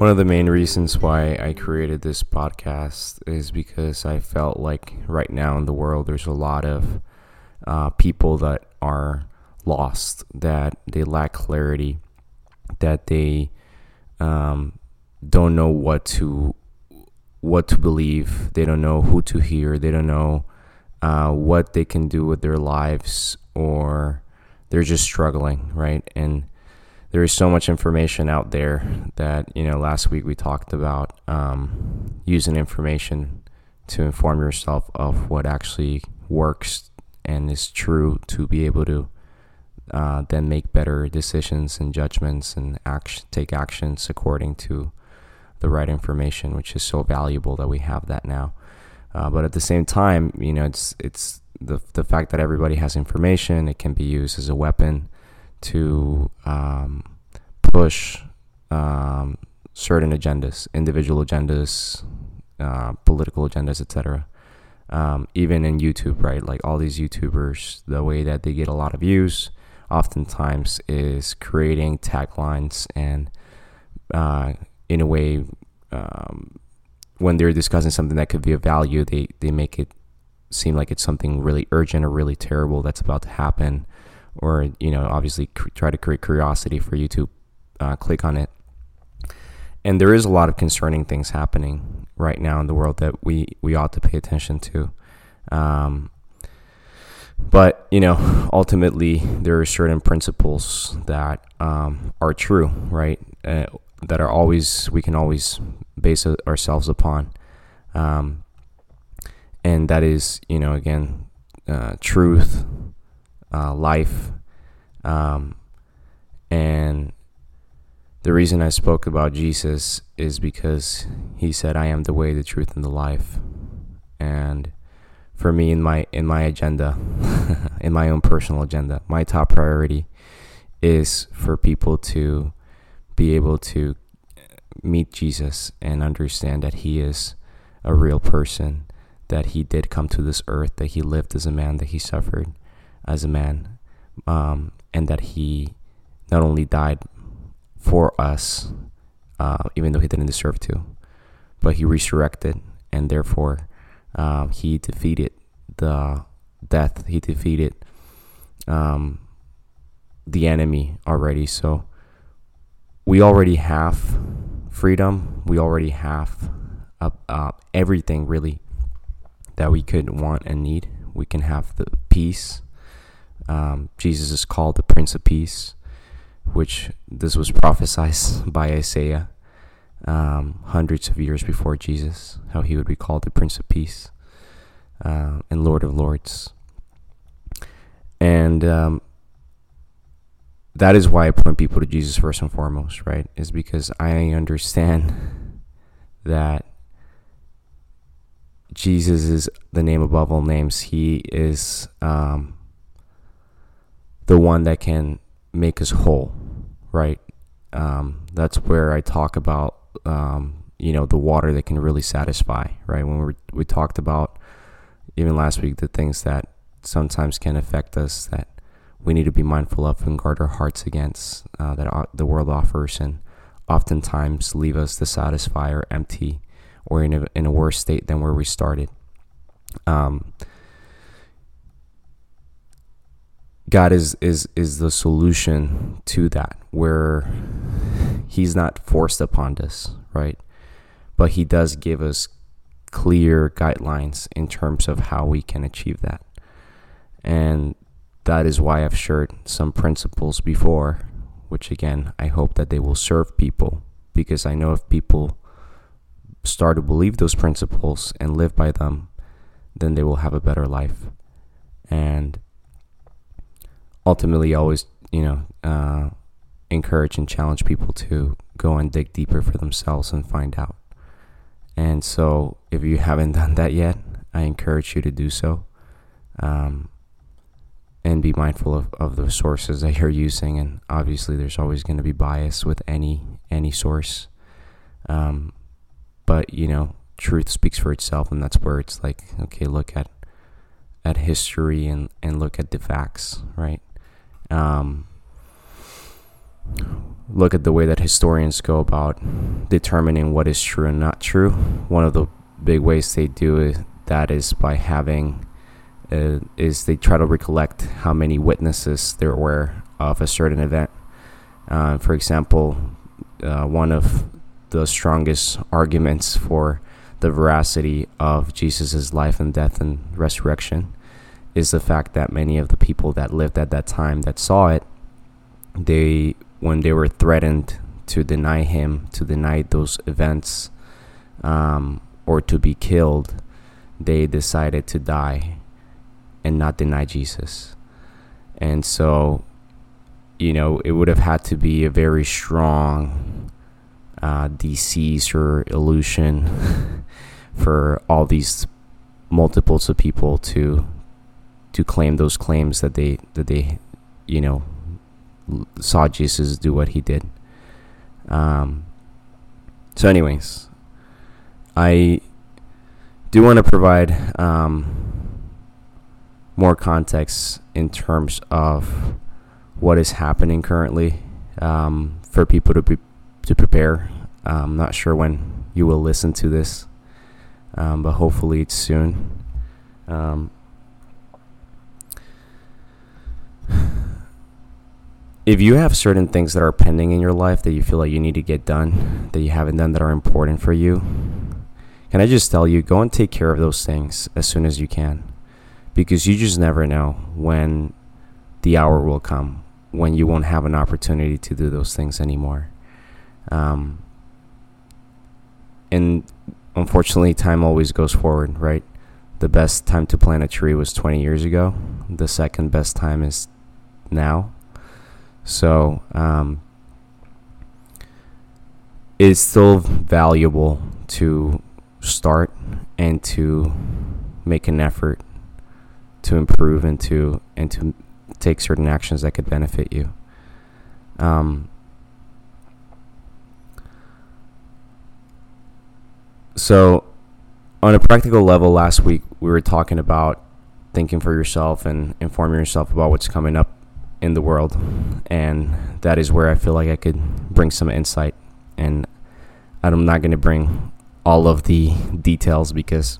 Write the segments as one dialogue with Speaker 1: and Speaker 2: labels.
Speaker 1: One of the main reasons why I created this podcast is because I felt like right now in the world there's a lot of uh, people that are lost, that they lack clarity, that they um, don't know what to what to believe. They don't know who to hear. They don't know uh, what they can do with their lives, or they're just struggling, right? And there is so much information out there that you know last week we talked about um, using information to inform yourself of what actually works and is true to be able to uh, then make better decisions and judgments and action, take actions according to the right information, which is so valuable that we have that now. Uh, but at the same time, you know, it's it's the the fact that everybody has information. It can be used as a weapon to um, push um, certain agendas, individual agendas, uh, political agendas, etc. Um, even in YouTube, right? Like all these YouTubers, the way that they get a lot of views, oftentimes is creating taglines and, uh, in a way, um, when they're discussing something that could be of value, they they make it seem like it's something really urgent or really terrible that's about to happen or you know obviously try to create curiosity for you to uh, click on it. And there is a lot of concerning things happening right now in the world that we we ought to pay attention to. Um, but you know ultimately there are certain principles that um, are true right? Uh, that are always we can always base ourselves upon. Um, and that is you know again uh, truth uh, life. Um, and the reason I spoke about Jesus is because he said, "I am the way, the truth, and the life." And for me, in my in my agenda, in my own personal agenda, my top priority is for people to be able to meet Jesus and understand that He is a real person, that He did come to this earth, that He lived as a man, that He suffered, as a man, um, and that he not only died for us, uh, even though he didn't deserve to, but he resurrected, and therefore uh, he defeated the death. He defeated um, the enemy already. So we already have freedom. We already have uh, uh, everything really that we could want and need. We can have the peace um, Jesus is called the Prince of Peace, which this was prophesied by Isaiah um, hundreds of years before Jesus, how he would be called the Prince of Peace uh, and Lord of Lords. And um, that is why I point people to Jesus first and foremost, right? Is because I understand that Jesus is the name above all names. He is um, the one that can make us whole, right? Um, that's where I talk about, um, you know, the water that can really satisfy, right? When we we talked about even last week the things that sometimes can affect us that we need to be mindful of and guard our hearts against uh, that the world offers, and oftentimes leave us dissatisfied or empty, or in a in a worse state than where we started. Um, God is is is the solution to that where he's not forced upon us, right? But he does give us clear guidelines in terms of how we can achieve that. And that is why I've shared some principles before, which again, I hope that they will serve people because I know if people start to believe those principles and live by them, then they will have a better life. And ultimately always, you know, uh, encourage and challenge people to go and dig deeper for themselves and find out. And so, if you haven't done that yet, I encourage you to do so. Um, and be mindful of, of the sources that you're using. And obviously, there's always going to be bias with any any source. Um, but you know, truth speaks for itself, and that's where it's like, okay, look at at history and and look at the facts, right? Um, look at the way that historians go about determining what is true and not true, one of the big ways they do that is by having uh, is they try to recollect how many witnesses there were of a certain event. Uh, for example, uh, one of the strongest arguments for the veracity of Jesus' life and death and resurrection is the fact that many of the people that lived at that time that saw it, they when they were threatened to deny him, to deny those events, um, or to be killed, they decided to die and not deny Jesus. And so, you know, it would have had to be a very strong uh, disease or illusion for all these multiples of people to to claim those claims that they that they you know saw Jesus do what he did. Um, so, anyways, I do want to provide um, more context in terms of what is happening currently um, for people to be, to prepare. I'm not sure when you will listen to this, um, but hopefully it's soon. Um, if you have certain things that are pending in your life that you feel like you need to get done, that you haven't done that are important for you, can I just tell you, go and take care of those things as soon as you can. Because you just never know when the hour will come when you won't have an opportunity to do those things anymore. Um, and unfortunately, time always goes forward, right? The best time to plant a tree was 20 years ago. The second best time is now. So, um, it's still valuable to start and to make an effort to improve and to and to take certain actions that could benefit you. Um, so, on a practical level, last week we were talking about thinking for yourself and informing yourself about what's coming up in the world, and that is where I feel like I could bring some insight. And I'm not going to bring all of the details because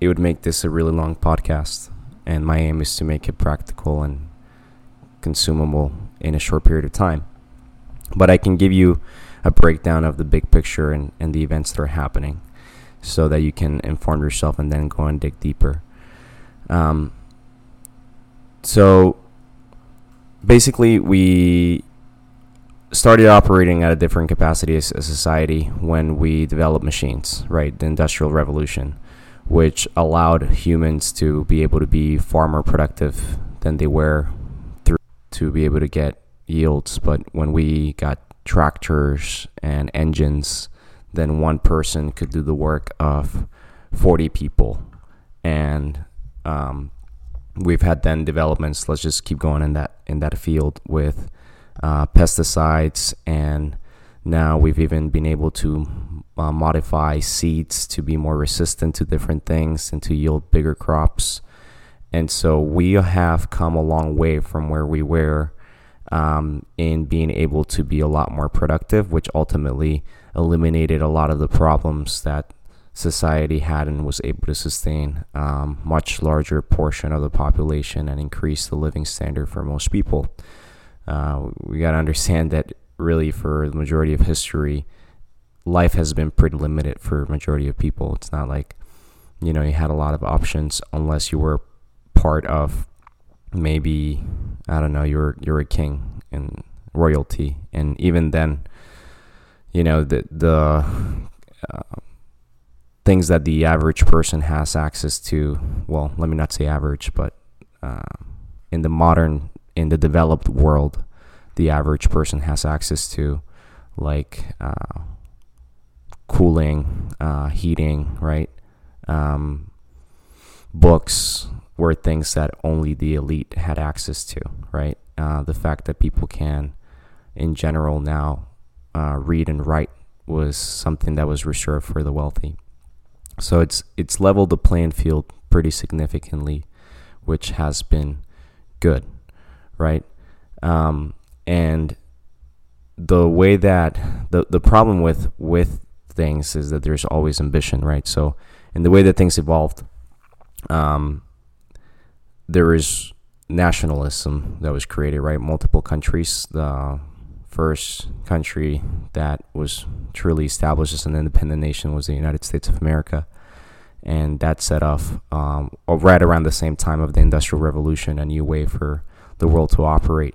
Speaker 1: it would make this a really long podcast. And my aim is to make it practical and consumable in a short period of time. But I can give you a breakdown of the big picture and, and the events that are happening so that you can inform yourself and then go and dig deeper. Um, so basically, we started operating at a different capacity as a society when we developed machines, right? The Industrial Revolution, which allowed humans to be able to be far more productive than they were through to be able to get yields. But when we got tractors and engines, then one person could do the work of 40 people. And um, we've had then developments. Let's just keep going in that in that field with uh, pesticides, and now we've even been able to uh, modify seeds to be more resistant to different things and to yield bigger crops. And so we have come a long way from where we were um, in being able to be a lot more productive, which ultimately eliminated a lot of the problems that society had and was able to sustain um, much larger portion of the population and increase the living standard for most people. Uh, we got to understand that really for the majority of history, life has been pretty limited for majority of people. It's not like you know you had a lot of options unless you were part of maybe I don't know you're you're a king and royalty, and even then, you know the the uh, things that the average person has access to. Well, let me not say average, but uh, in the modern, in the developed world, the average person has access to, like uh, cooling, uh, heating, right? Um, books were things that only the elite had access to, right? Uh, the fact that people can, in general, now uh, read and write was something that was reserved for the wealthy. So it's it's leveled the playing field pretty significantly, which has been good, right? Um, and the way that the the problem with with things is that there's always ambition, right? So in the way that things evolved, um, there is nationalism that was created, right? Multiple countries. The first country that was truly established as an independent nation was the United States of America. And that set off, um, right around the same time of the Industrial Revolution, a new way for the world to operate,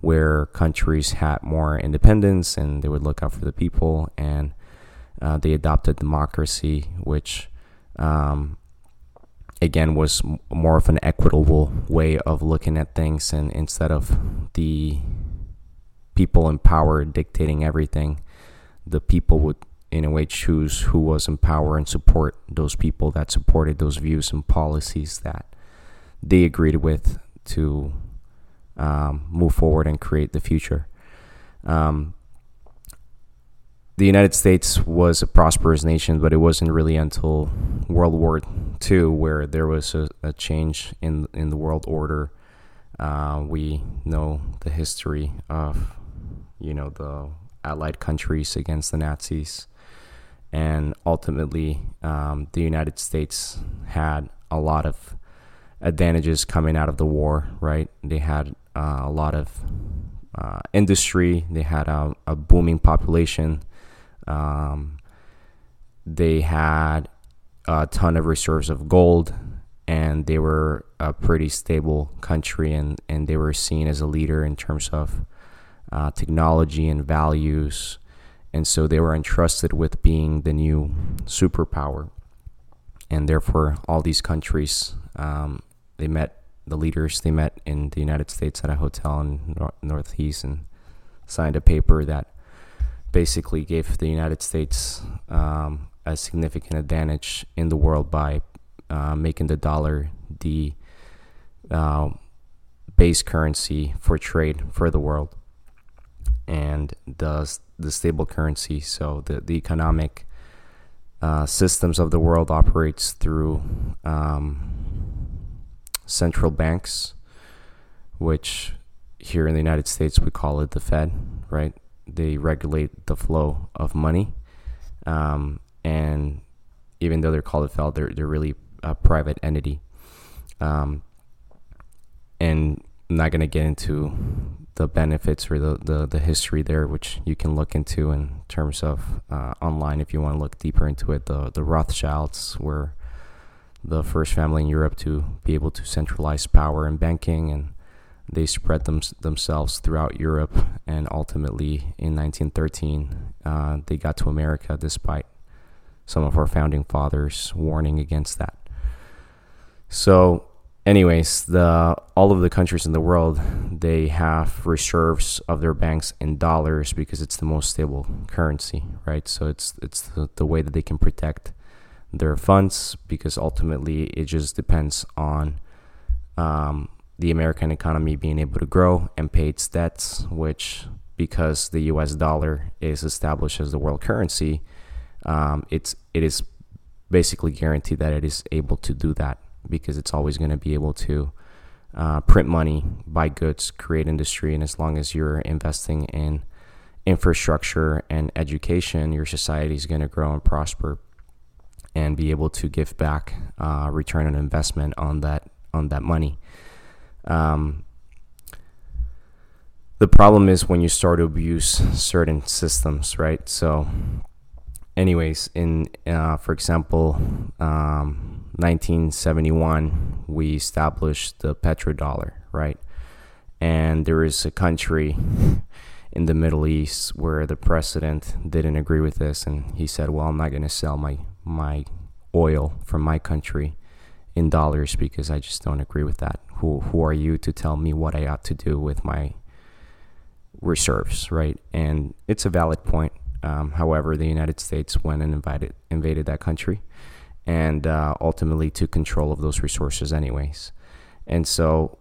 Speaker 1: where countries had more independence and they would look out for the people, and uh, they adopted democracy, which um, again was more of an equitable way of looking at things and instead of the people in power dictating everything the people would in a way choose who was in power and support those people that supported those views and policies that they agreed with to um, move forward and create the future um, the United States was a prosperous nation, but it wasn't really until World War II where there was a, a change in in the world order. Uh, we know the history of, you know, the Allied countries against the Nazis, and ultimately, um, the United States had a lot of advantages coming out of the war. Right, they had uh, a lot of uh, industry. They had a, a booming population um, they had a ton of reserves of gold, and they were a pretty stable country, and, and they were seen as a leader in terms of uh, technology and values. And so they were entrusted with being the new superpower. And therefore, all these countries, um, they met the leaders, they met in the United States at a hotel in Nor- Northeast and signed a paper that basically gave the United States um, a significant advantage in the world by uh, making the dollar the uh, base currency for trade for the world and the the stable currency. So the the economic uh, systems of the world operates through um, central banks, which here in the United States we call it the Fed, right? they regulate the flow of money. Um, and even though they're called a Fed, they're, they're really a private entity. Um, and I'm not going to get into the benefits or the, the, the, history there, which you can look into in terms of uh, online if you want to look deeper into it. The, the Rothschilds were the first family in Europe to be able to centralize power in banking and they spread them, themselves throughout Europe, and ultimately in 1913, uh, they got to America despite some of our founding fathers warning against that. So, anyways, the all of the countries in the world they have reserves of their banks in dollars because it's the most stable currency, right? So it's it's the, the way that they can protect their funds because ultimately it just depends on um, the American economy being able to grow and pay its debts, which, because the US dollar is established as the world currency, um, it's, it is basically guaranteed that it is able to do that because it's always going to be able to uh, print money, buy goods, create industry. And as long as you're investing in infrastructure and education, your society is going to grow and prosper and be able to give back uh, return on investment on that on that money. Um, the problem is when you start to abuse certain systems, right? So, anyways, in uh, for example, um, 1971, we established the petrodollar, right? And there is a country in the Middle East where the president didn't agree with this, and he said, "Well, I'm not going to sell my my oil from my country in dollars because I just don't agree with that." who who are you to tell me what I ought to do with my reserves, right? And it's a valid point. Um, however, the United States went and invited, invaded that country, and uh, ultimately to control of those resources, anyways. And so,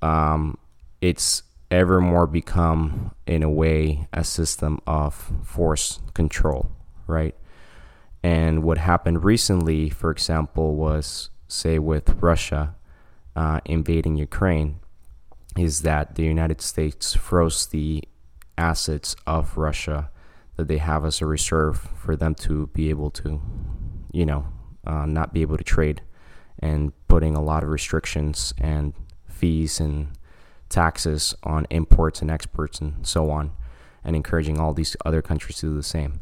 Speaker 1: um, it's ever more become, in a way, a system of force control, right? And what happened recently, for example, was say with Russia uh, invading Ukraine is that the United States froze the assets of Russia that they have as a reserve for them to be able to, you know, uh, not be able to trade and putting a lot of restrictions and fees and taxes on imports and exports and so on, and encouraging all these other countries to do the same.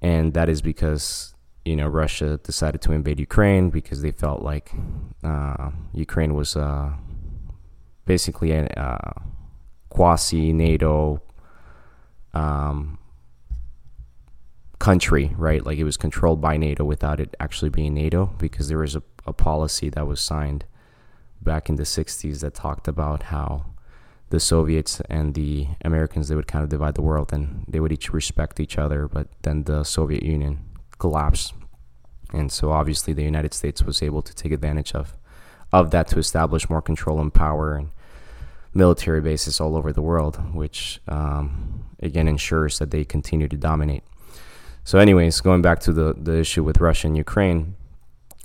Speaker 1: And that is because you know Russia decided to invade Ukraine because they felt like uh, Ukraine was uh, basically a uh, quasi NATO um, country, right? Like it was controlled by NATO without it actually being NATO because there was a, a policy that was signed back in the 60s that talked about how the Soviets and the Americans they would kind of divide the world and they would each respect each other, but then the Soviet Union collapsed. And so obviously the United States was able to take advantage of of that to establish more control and power and military bases all over the world, which um, again ensures that they continue to dominate. So, anyways, going back to the, the issue with Russia and Ukraine,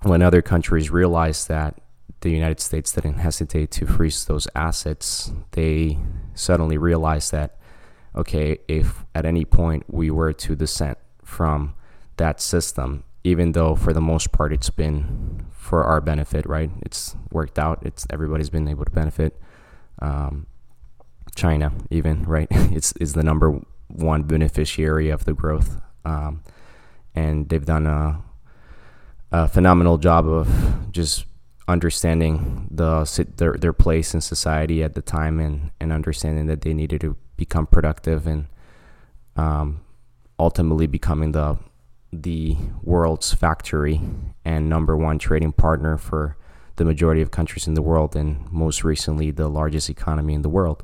Speaker 1: when other countries realized that the United States didn't hesitate to freeze those assets, they suddenly realized that, okay, if at any point we were to dissent from that system, even though for the most part it's been for our benefit, right? It's worked out. It's everybody's been able to benefit. Um, China, even right, it's is the number one beneficiary of the growth um, and they've done a, a, phenomenal job of just understanding the their their place in society at the time and and understanding that they needed to become productive and um, ultimately becoming the the world's factory and number one trading partner for the majority of countries in the world and most recently the largest economy in the world.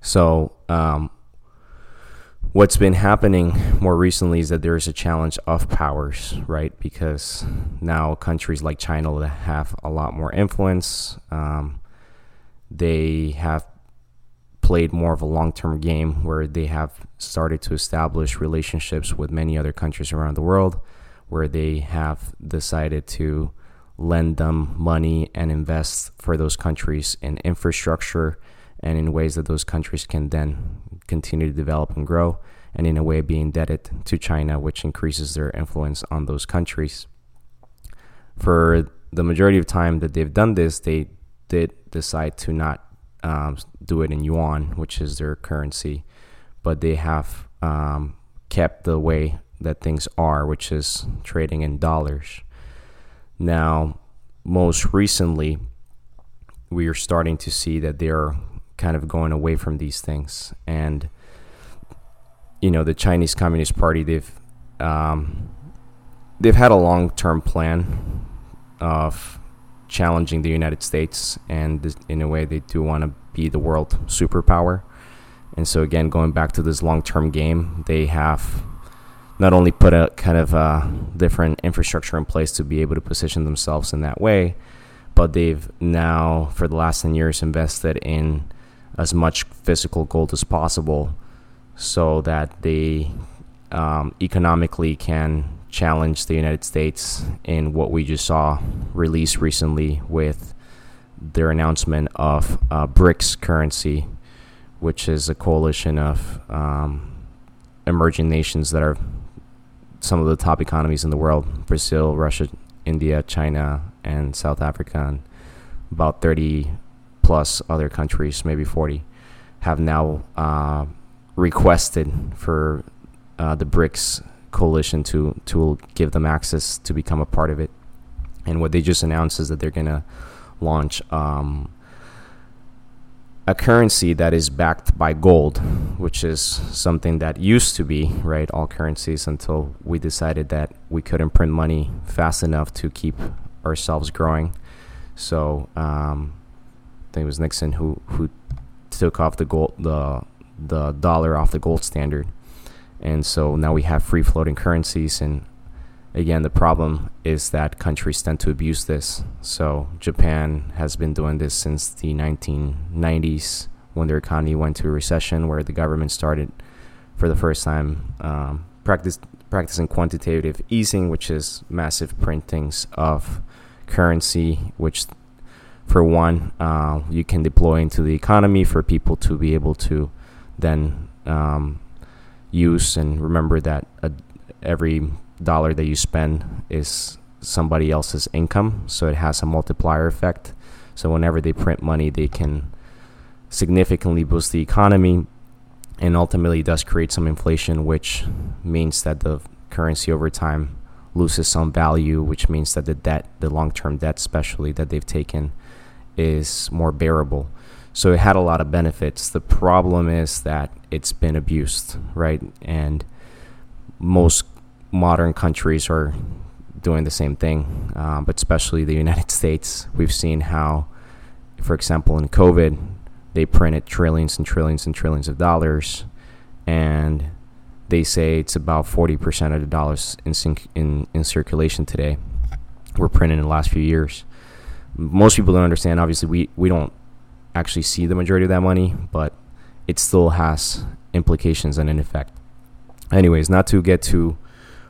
Speaker 1: So um, what's been happening more recently is that there is a challenge of powers, right? Because now countries like China have a lot more influence. Um, they have played more of a long term game where they have started to establish relationships with many other countries around the world, where they have decided to lend them money and invest for those countries in infrastructure and in ways that those countries can then continue to develop and grow, and in a way be indebted to China, which increases their influence on those countries. For the majority of time that they've done this, they did decide to not um, do it in yuan, which is their currency, but they have um, kept the way that things are, which is trading in dollars. Now, most recently, we are starting to see that they're kind of going away from these things. And you know, the Chinese Communist Party they've um, they've had a long term plan of challenging the United States, and in a way, they do want to be the world superpower. And so, again, going back to this long term game, they have not only put a kind of a different infrastructure in place to be able to position themselves in that way, but they've now, for the last 10 years, invested in as much physical gold as possible so that they um, economically can challenge the United States in what we just saw released recently with their announcement of uh, BRICS currency, which is a coalition of um, emerging nations that are some of the top economies in the world Brazil, Russia, India, China, and South Africa, and about 30 plus other countries, maybe 40, have now uh, requested for uh, the BRICS coalition to to give them access to become a part of it. And what they just announced is that they're gonna launch um, a currency that is backed by gold, which is something that used to be right all currencies until we decided that we couldn't print money fast enough to keep ourselves growing. So um, think it was Nixon who who took off the gold the the dollar off the gold standard, and so now we have free floating currencies. And again, the problem is that countries tend to abuse this. So Japan has been doing this since the 1990s when their economy went to a recession, where the government started for the first time um, practice practicing quantitative easing, which is massive printings of currency, which for one, uh, you can deploy into the economy for people to be able to then um, use and remember that a, every dollar that you spend is somebody else's income, so it has a multiplier effect. So whenever they print money, they can significantly boost the economy and ultimately does create some inflation, which means that the currency over time loses some value, which means that the debt, the long term debt, especially that they've taken, is more bearable. So it had a lot of benefits. The problem is that it's been abused, right? And most modern countries are doing the same thing, um, but especially the United States. We've seen how, for example, in COVID, they printed trillions and trillions and trillions of dollars, and they say it's about 40% of the dollars in, in, in circulation today were printed in the last few years. Most people don't understand. Obviously, we, we don't actually see the majority of that money, but it still has implications and an effect. Anyways, not to get too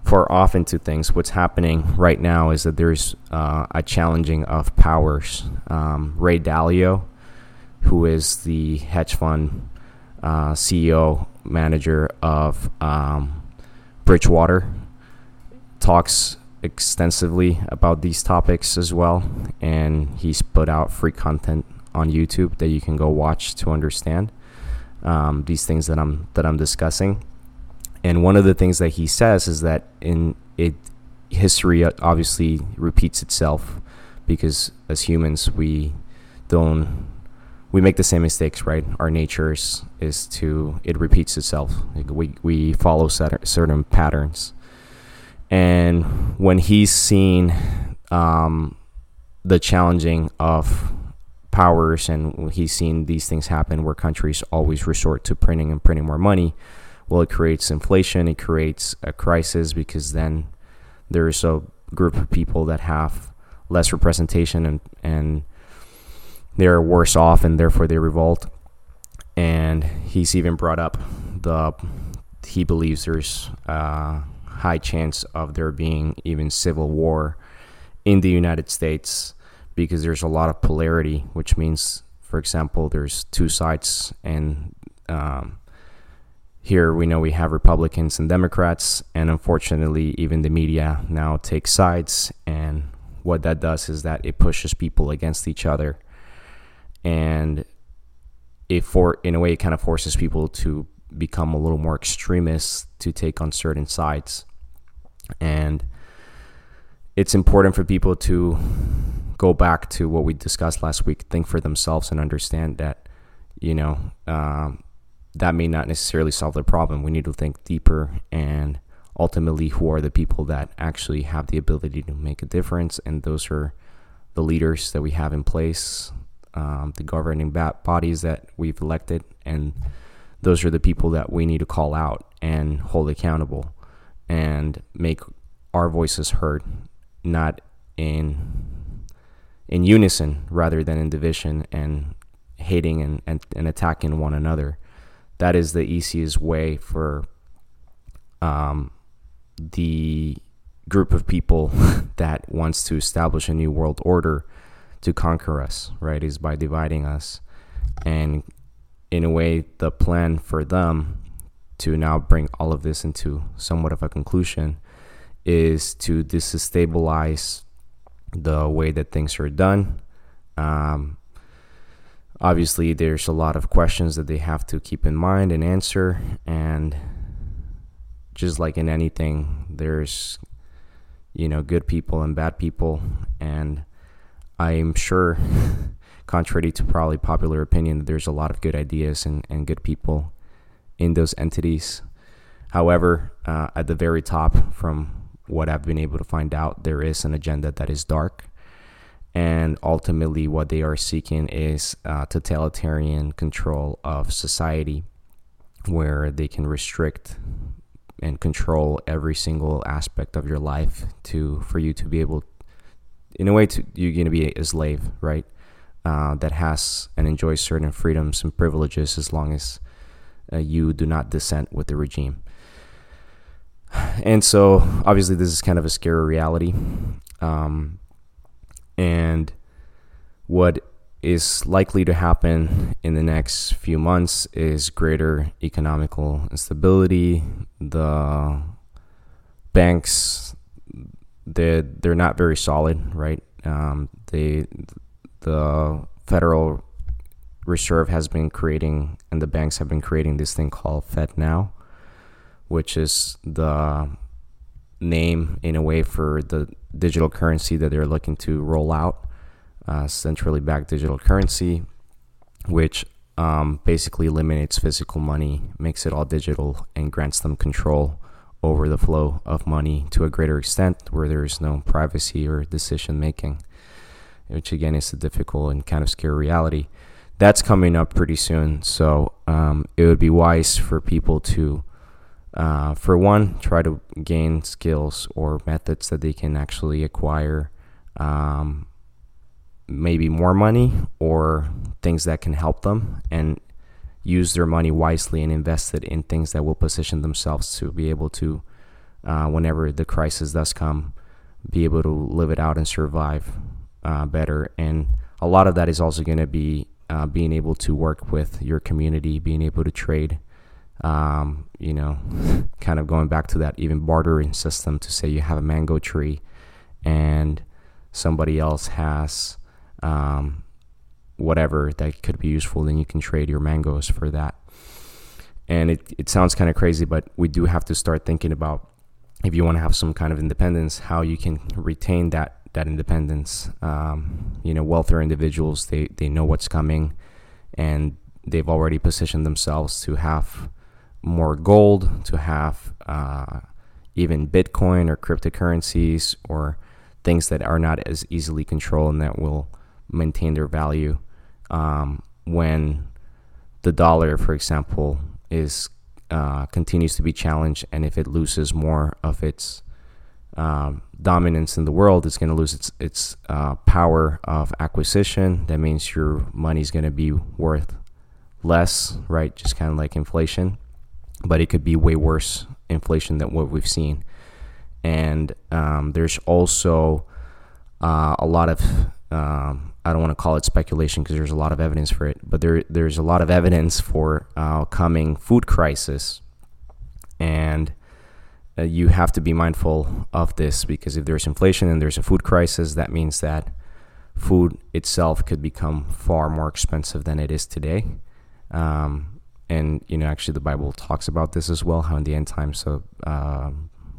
Speaker 1: far off into things, what's happening right now is that there's uh, a challenging of powers. Um, Ray Dalio, who is the hedge fund uh, CEO manager of um, Bridgewater, talks extensively about these topics as well, and he's put out free content on YouTube that you can go watch to understand um, these things that I'm that I'm discussing. And one of the things that he says is that in it, history obviously repeats itself because as humans we don't we make the same mistakes, right? Our nature is, is to it repeats itself. We we follow certain patterns, and when he's seen um, the challenging of powers and he's seen these things happen where countries always resort to printing and printing more money, well, it creates inflation. It creates a crisis because then there's a group of people that have less representation and and they're worse off and therefore they revolt. And he's even brought up the he believes there's a high chance of there being even civil war in the United States because there's a lot of polarity, which means, for example, there's two sides, and um, here we know we have Republicans and Democrats, and unfortunately, even the media now takes sides, and what that does is that it pushes people against each other and it for in a way it kind of forces people to become a little more extremist to take on certain sides. And it's important for people to go back to what we discussed last week think for themselves and understand that you know um, that may not necessarily solve the problem. We need to think deeper and ultimately who are the people that actually have the ability to make a difference. And those are the leaders that we have in place um, the governing bodies that we've elected, and those are the people that we need to call out and hold accountable and make our voices heard, not in in unison rather than in division and hating and, and, and attacking one another. That is the easiest way for um, the group of people that wants to establish a new world order to conquer us, right? Is by dividing us. And in a way, the plan for them to now bring all of this into somewhat of a conclusion is to destabilize the way that things are done. Um, obviously, there's a lot of questions that they have to keep in mind and answer. And just like in anything, there's, you know, good people and bad people. And I'm sure, contrary to probably popular opinion, there's a lot of good ideas and, and good people in those entities. However, uh, at the very top, from what I've been able to find out, there is an agenda that is dark. And ultimately, what they are seeking is uh, totalitarian control of society, where they can restrict and control every single aspect of your life to for you to be able in a way, to, you're going to be a slave, right? Uh, that has and enjoys certain freedoms and privileges as long as uh, you do not dissent with the regime. And so, obviously, this is kind of a scary reality. Um, and what is likely to happen in the next few months is greater economical instability. The banks, they they're not very solid, right? Um, they the Federal Reserve has been creating, and the banks have been creating this thing called Fed Now, which is the name in a way for the digital currency that they're looking to roll out uh, centrally backed digital currency, which um, basically eliminates physical money, makes it all digital, and grants them control over the flow of money to a greater extent where there is no privacy or decision making, which again is a difficult and kind of scary reality. That's coming up pretty soon, so um, it would be wise for people to, uh, for one, try to gain skills or methods that they can actually acquire um, maybe more money or things that can help them and use their money wisely and invest it in things that will position themselves to be able to, uh, whenever the crisis does come, be able to live it out and survive uh, better. And a lot of that is also going to be uh, being able to work with your community, being able to trade. Um, you know, kind of going back to that even bartering system to say you have a mango tree and somebody else has um, whatever that could be useful, then you can trade your mangoes for that. And it, it sounds kind of crazy, but we do have to start thinking about if you want to have some kind of independence, how you can retain that that independence. Um, you know, wealthier individuals they they know what's coming, and they've already positioned themselves to have more gold, to have uh, even Bitcoin or cryptocurrencies or things that are not as easily controlled and that will maintain their value um, when the dollar, for example, is uh, continues to be challenged, and if it loses more of its um, dominance in the world, it's going to lose its its uh, power of acquisition. That means your money is going to be worth less, right? Just kind of like inflation, but it could be way worse inflation than what we've seen. And um, there's also uh, a lot of um, I don't want to call it speculation because there's a lot of evidence for it, but there there's a lot of evidence for uh, coming food crisis, and uh, you have to be mindful of this because if there's inflation and there's a food crisis, that means that food itself could become far more expensive than it is today. Um, and you know, actually, the Bible talks about this as well. How in the end times, a uh,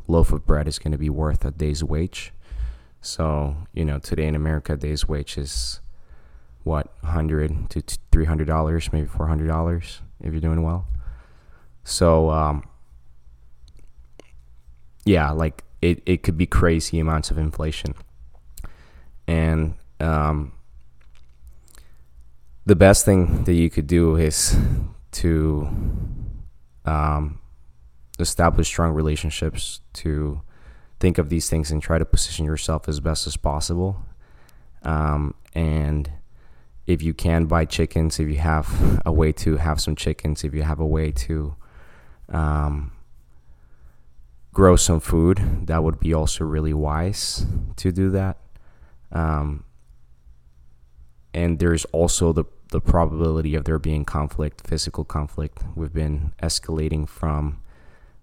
Speaker 1: loaf of bread is going to be worth a day's wage. So, you know, today in America, a day's wage is what, 100 to $300, maybe $400 if you're doing well. So, um, yeah, like it, it could be crazy amounts of inflation. And um, the best thing that you could do is to um, establish strong relationships, to think of these things and try to position yourself as best as possible. Um, and if you can buy chickens, if you have a way to have some chickens, if you have a way to um, grow some food, that would be also really wise to do that. Um, and there's also the the probability of there being conflict, physical conflict. We've been escalating from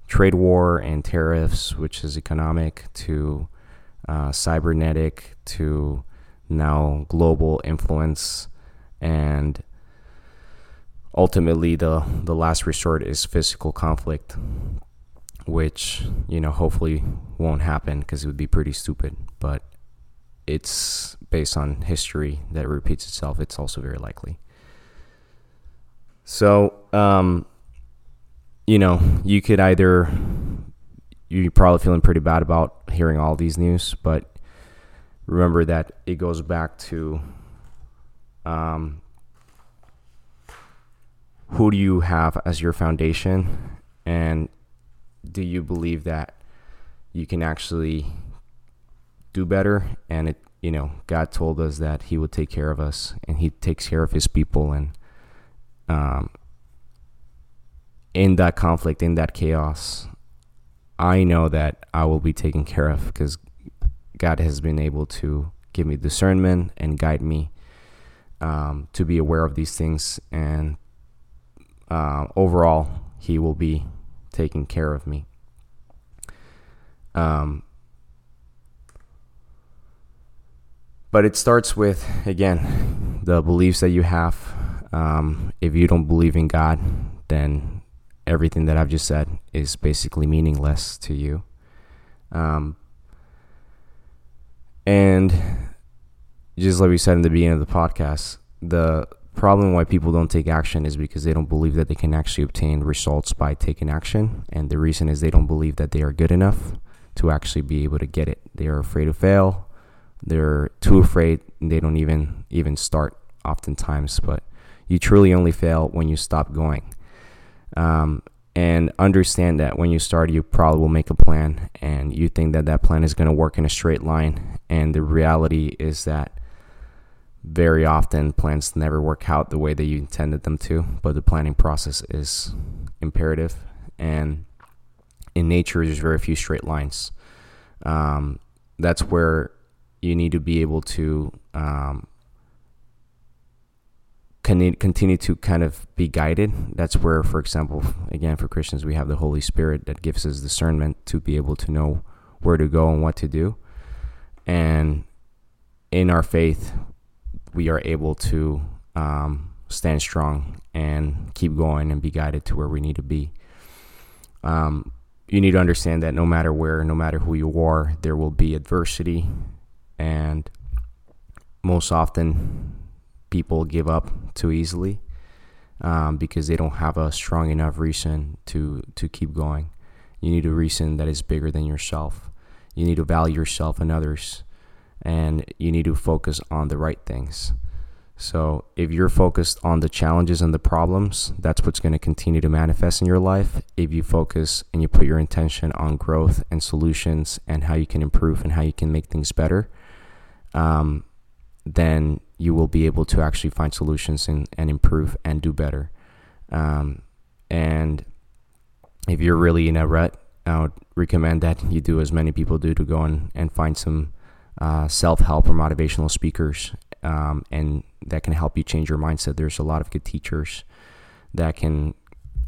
Speaker 1: trade war and tariffs, which is economic, to uh, cybernetic, to now global influence, and ultimately the the last resort is physical conflict, which you know hopefully won't happen because it would be pretty stupid, but it's based on history that repeats itself. It's also very likely. So, um, you know, you could either you're probably feeling pretty bad about hearing all these news, but remember that it goes back to um, who do you have as your foundation, and do you believe that you can actually do better? And it, you know, God told us that He would take care of us, and He takes care of His people, and um, in that conflict, in that chaos, I know that I will be taken care of because God has been able to give me discernment and guide me um, to be aware of these things, and uh, overall, He will be taking care of me. Um, but it starts with again the beliefs that you have. Um, if you don't believe in God, then everything that I've just said is basically meaningless to you. Um, and just like we said in the beginning of the podcast, the problem why people don't take action is because they don't believe that they can actually obtain results by taking action. And the reason is they don't believe that they are good enough to actually be able to get it. They are afraid to fail. They're too afraid. they don't even even start oftentimes. But you truly only fail when you stop going. Um, and understand that when you start, you probably will make a plan and you think that that plan is going to work in a straight line. And the reality is that very often plans never work out the way that you intended them to, but the planning process is imperative. And in nature, there's very few straight lines. Um, that's where you need to be able to um, continue to kind of be guided. That's where, for example, again, for Christians, we have the Holy Spirit that gives us discernment to be able to know where to go and what to do. And in our faith, we are able to um, stand strong and keep going and be guided to where we need to be. Um, you need to understand that no matter where, no matter who you are, there will be adversity. And most often, people give up too easily um, because they don't have a strong enough reason to to keep going. You need a reason that is bigger than yourself. You need to value yourself and others, and you need to focus on the right things. So, if you're focused on the challenges and the problems, that's what's going to continue to manifest in your life. If you focus and you put your intention on growth and solutions and how you can improve and how you can make things better, um, then you will be able to actually find solutions and, and improve and do better. Um, and if you're really in a rut, I would recommend that you do as many people do to go and, and find some uh, self help or motivational speakers, um, and that can help you change your mindset. There's a lot of good teachers that can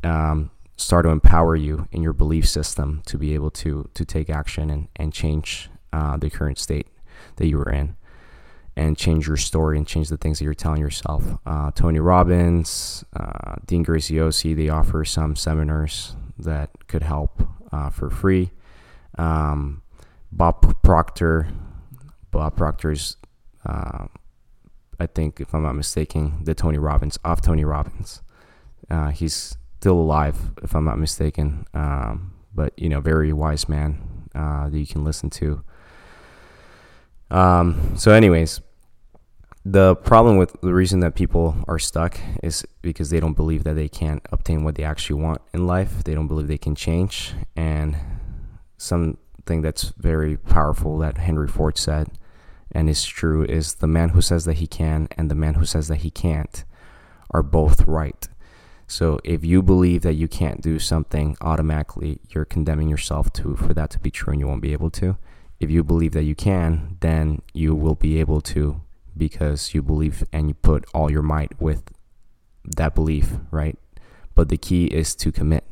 Speaker 1: um, start to empower you in your belief system to be able to to take action and, and change uh, the current state that you were in and change your story and change the things that you're telling yourself. Uh, Tony Robbins, uh, Dean Graziosi, they offer some seminars that could help uh, for free. Um, Bob Proctor, Bob Proctor's, uh, I think, if I'm not mistaken, the Tony Robbins, off Tony Robbins. Uh, he's still alive, if I'm not mistaken, um, but, you know, very wise man uh, that you can listen to. Um, so, anyways, the problem with the reason that people are stuck is because they don't believe that they can obtain what they actually want in life. They don't believe they can change. And something that's very powerful that Henry Ford said and is true is the man who says that he can and the man who says that he can't are both right. So if you believe that you can't do something automatically, you're condemning yourself to for that to be true and you won't be able to. If you believe that you can, then you will be able to because you believe and you put all your might with that belief, right? But the key is to commit.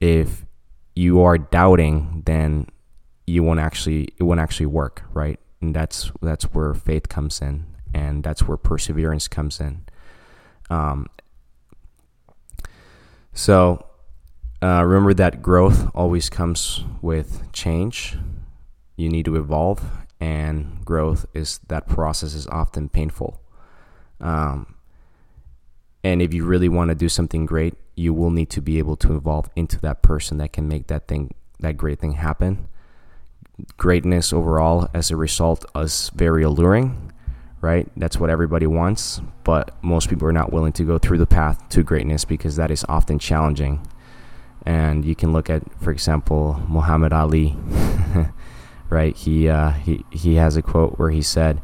Speaker 1: If you are doubting, then you won't actually it won't actually work, right? And that's that's where faith comes in, and that's where perseverance comes in. Um, so uh, remember that growth always comes with change. You need to evolve, and growth is that process is often painful. Um, and if you really want to do something great, you will need to be able to evolve into that person that can make that thing, that great thing happen. Greatness overall, as a result, is very alluring, right? That's what everybody wants, but most people are not willing to go through the path to greatness because that is often challenging. And you can look at, for example, Muhammad Ali. right? He uh, he he has a quote where he said,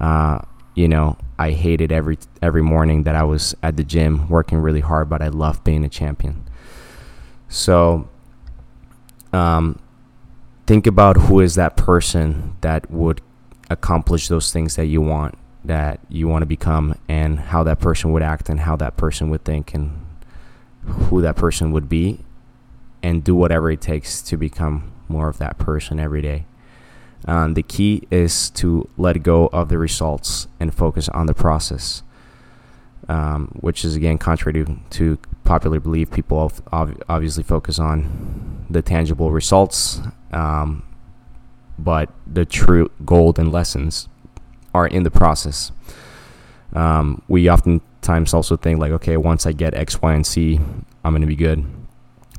Speaker 1: uh, "You know, I hated every every morning that I was at the gym working really hard, but I loved being a champion." So, um, think about who is that person that would accomplish those things that you want. that you want to become and how that person would act and how that person would think and who that person would be and do whatever it takes to become more of that person every day. Um, the key is to let go of the results and focus on the process, um, which is again contrary to, to popular belief. People obviously focus on the tangible results, um, but the true gold and lessons are in the process. Um, we oftentimes also think like, okay, once I get X, Y, and C, I'm going to be good,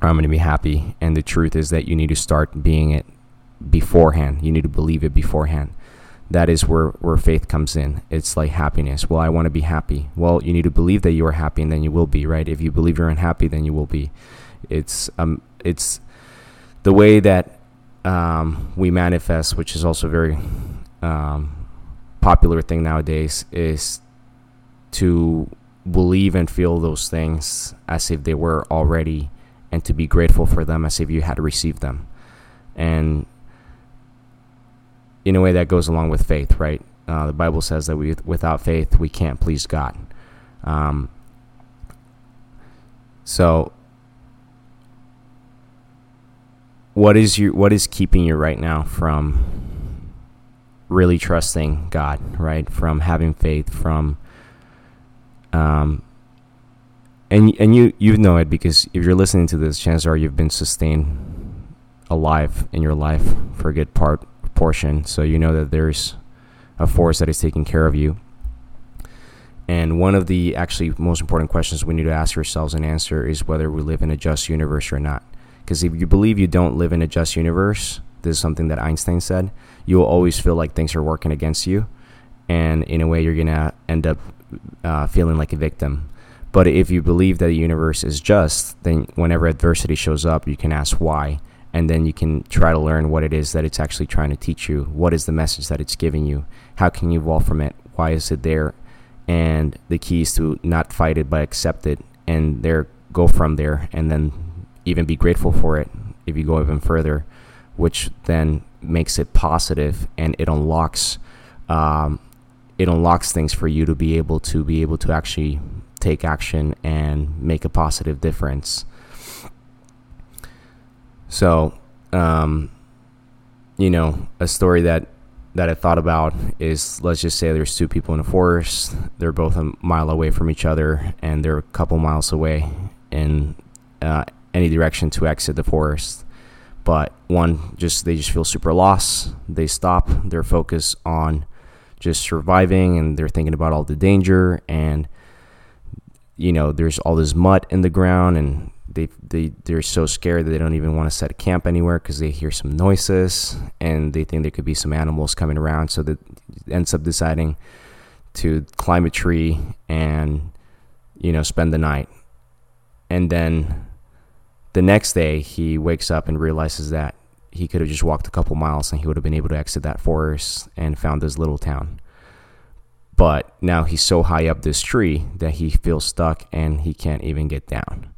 Speaker 1: or I'm going to be happy. And the truth is that you need to start being it beforehand. You need to believe it beforehand. That is where, where faith comes in. It's like happiness. Well, I want to be happy. Well, you need to believe that you are happy, and then you will be, right? If you believe you're unhappy, then you will be. It's um, it's the way that um, we manifest, which is also a very um, popular thing nowadays, is to believe and feel those things as if they were already and to be grateful for them as if you had received them. And in a way that goes along with faith, right? Uh, the Bible says that we, without faith, we can't please God. Um, so, what is your what is keeping you right now from really trusting God, right? From having faith, from um, and and you you know it because if you're listening to this, chances are you've been sustained alive in your life for a good part portion, so you know that there's a force that is taking care of you. And one of the actually most important questions we need to ask ourselves and answer is whether we live in a just universe or not. Because if you believe you don't live in a just universe, this is something that Einstein said, you will always feel like things are working against you. And in a way, you're going to end up uh, feeling like a victim. But if you believe that the universe is just, then whenever adversity shows up, you can ask why. And then you can try to learn what it is that it's actually trying to teach you. What is the message that it's giving you? How can you evolve from it? Why is it there? And the key is to not fight it, but accept it and there go from there and then even be grateful for it if you go even further, which then makes it positive and it unlocks um, it unlocks things for you to be able to be able to actually take action and make a positive difference. So, um, you know, a story that that I thought about is let's just say there's two people in a forest. They're both a mile away from each other, and they're a couple miles away in uh, any direction to exit the forest. But one just they just feel super lost. They stop. They're focused on just surviving and they're thinking about all the danger and you know there's all this mud in the ground and they, they they're so scared that they don't even want to set a camp anywhere because they hear some noises and they think there could be some animals coming around so that ends up deciding to climb a tree and you know spend the night and then the next day he wakes up and realizes that he could have just walked a couple miles and he would have been able to exit that forest and found this little town. But now he's so high up this tree that he feels stuck and he can't even get down.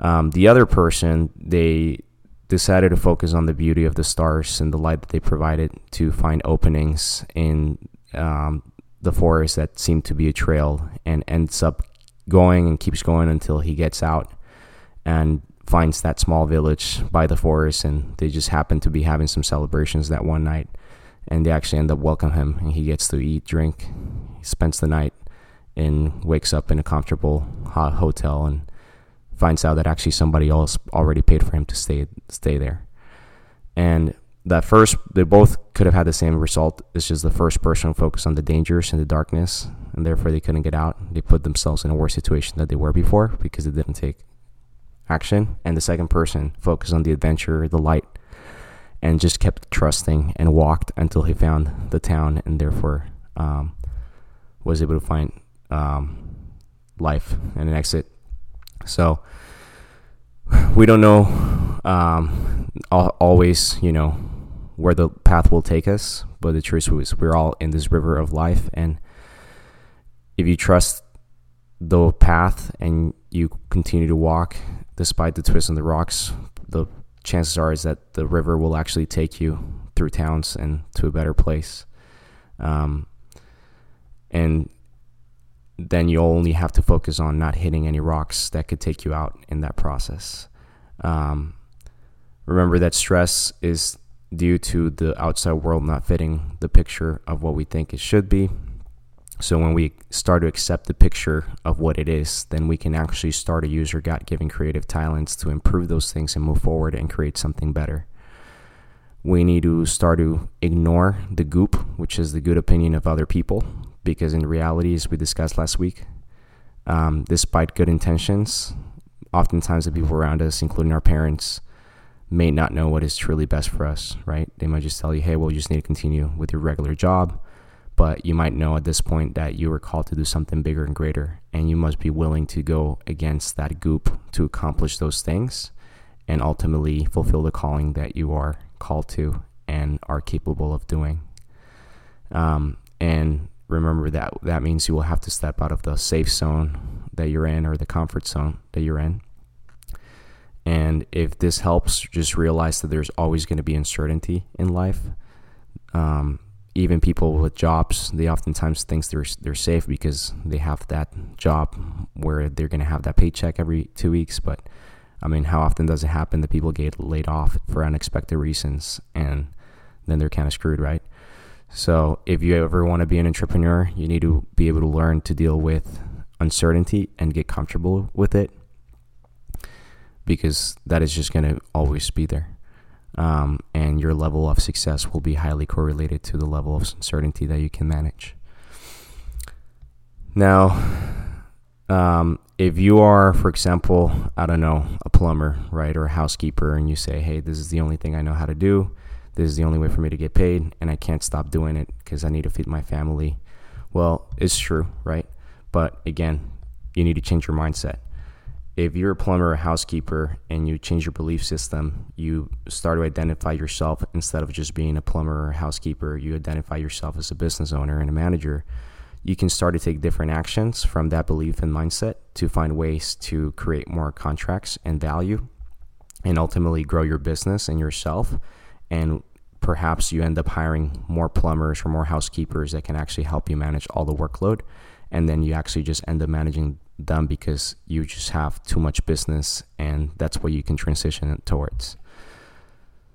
Speaker 1: Um, the other person, they decided to focus on the beauty of the stars and the light that they provided to find openings in um, the forest that seemed to be a trail and ends up going and keeps going until he gets out and finds that small village by the forest, and they just happen to be having some celebrations that one night, and they actually end up welcoming him, and he gets to eat, drink, he spends the night, and wakes up in a comfortable hot hotel, and finds out that actually somebody else already paid for him to stay stay there, and that first they both could have had the same result. It's just the first person focused on the dangers and the darkness, and therefore they couldn't get out. They put themselves in a worse situation than they were before because they didn't take action, and the second person focused on the adventure, the light, and just kept trusting and walked until he found the town, and therefore um, was able to find um, life and an exit. So we don't know um, always, you know, where the path will take us, but the truth is we're all in this river of life, and if you trust the path and you continue to walk despite the twists and the rocks, the chances are is that the river will actually take you through towns and to a better place. Um, and then you only have to focus on not hitting any rocks that could take you out in that process. Um, remember that stress is due to the outside world not fitting the picture of what we think it should be. So when we start to accept the picture of what it is, then we can actually start to use our God-given creative talents to improve those things and move forward and create something better. We need to start to ignore the goop, which is the good opinion of other people, because in reality, as we discussed last week, um, despite good intentions, oftentimes the people around us, including our parents, may not know what is truly best for us, right? They might just tell you, hey, well, you just need to continue with your regular job. But you might know at this point that you were called to do something bigger and greater, and you must be willing to go against that goop to accomplish those things and ultimately fulfill the calling that you are called to and are capable of doing. Um, and remember that that means you will have to step out of the safe zone that you're in or the comfort zone that you're in. And if this helps, just realize that there's always going to be uncertainty in life. Um, even people with jobs, they oftentimes think they're they're safe because they have that job where they're going to have that paycheck every two weeks. But I mean, how often does it happen that people get laid off for unexpected reasons and then they're kind of screwed, right? So if you ever want to be an entrepreneur, you need to be able to learn to deal with uncertainty and get comfortable with it because that is just going to always be there. Um, and your level of success will be highly correlated to the level of uncertainty that you can manage. Now, um, if you are, for example, I don't know, a plumber, right, or a housekeeper, and you say, hey, this is the only thing I know how to do, this is the only way for me to get paid, and I can't stop doing it because I need to feed my family. Well, it's true, right? But again, you need to change your mindset. If you're a plumber or housekeeper and you change your belief system, you start to identify yourself instead of just being a plumber or housekeeper, you identify yourself as a business owner and a manager. You can start to take different actions from that belief and mindset to find ways to create more contracts and value and ultimately grow your business and yourself. And perhaps you end up hiring more plumbers or more housekeepers that can actually help you manage all the workload. And then you actually just end up managing them because you just have too much business and that's what you can transition towards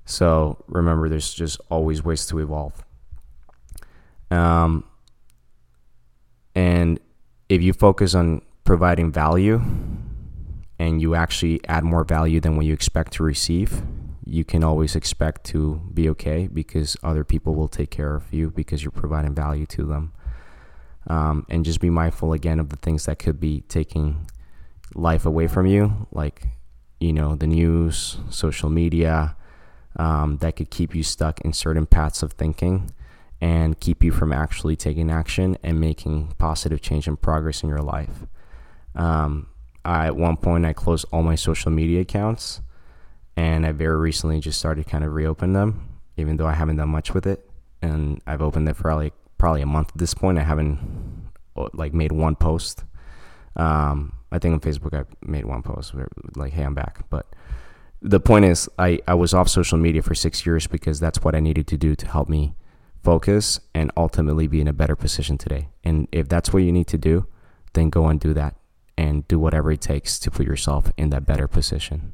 Speaker 1: so remember there's just always ways to evolve um, and if you focus on providing value and you actually add more value than what you expect to receive you can always expect to be okay because other people will take care of you because you're providing value to them. Um, and just be mindful again of the things that could be taking life away from you, like, you know, the news, social media, um, that could keep you stuck in certain paths of thinking and keep you from actually taking action and making positive change and progress in your life. Um, I, at one point, I closed all my social media accounts and I very recently just started kind of reopen them, even though I haven't done much with it. And I've opened it for like probably a month at this point. I haven't uh, like made one post. Um, I think on Facebook I made one post like, "Hey, I'm back." But the point is, I I was off social media for six years because that's what I needed to do to help me focus and ultimately be in a better position today. And if that's what you need to do, then go and do that and do whatever it takes to put yourself in that better position.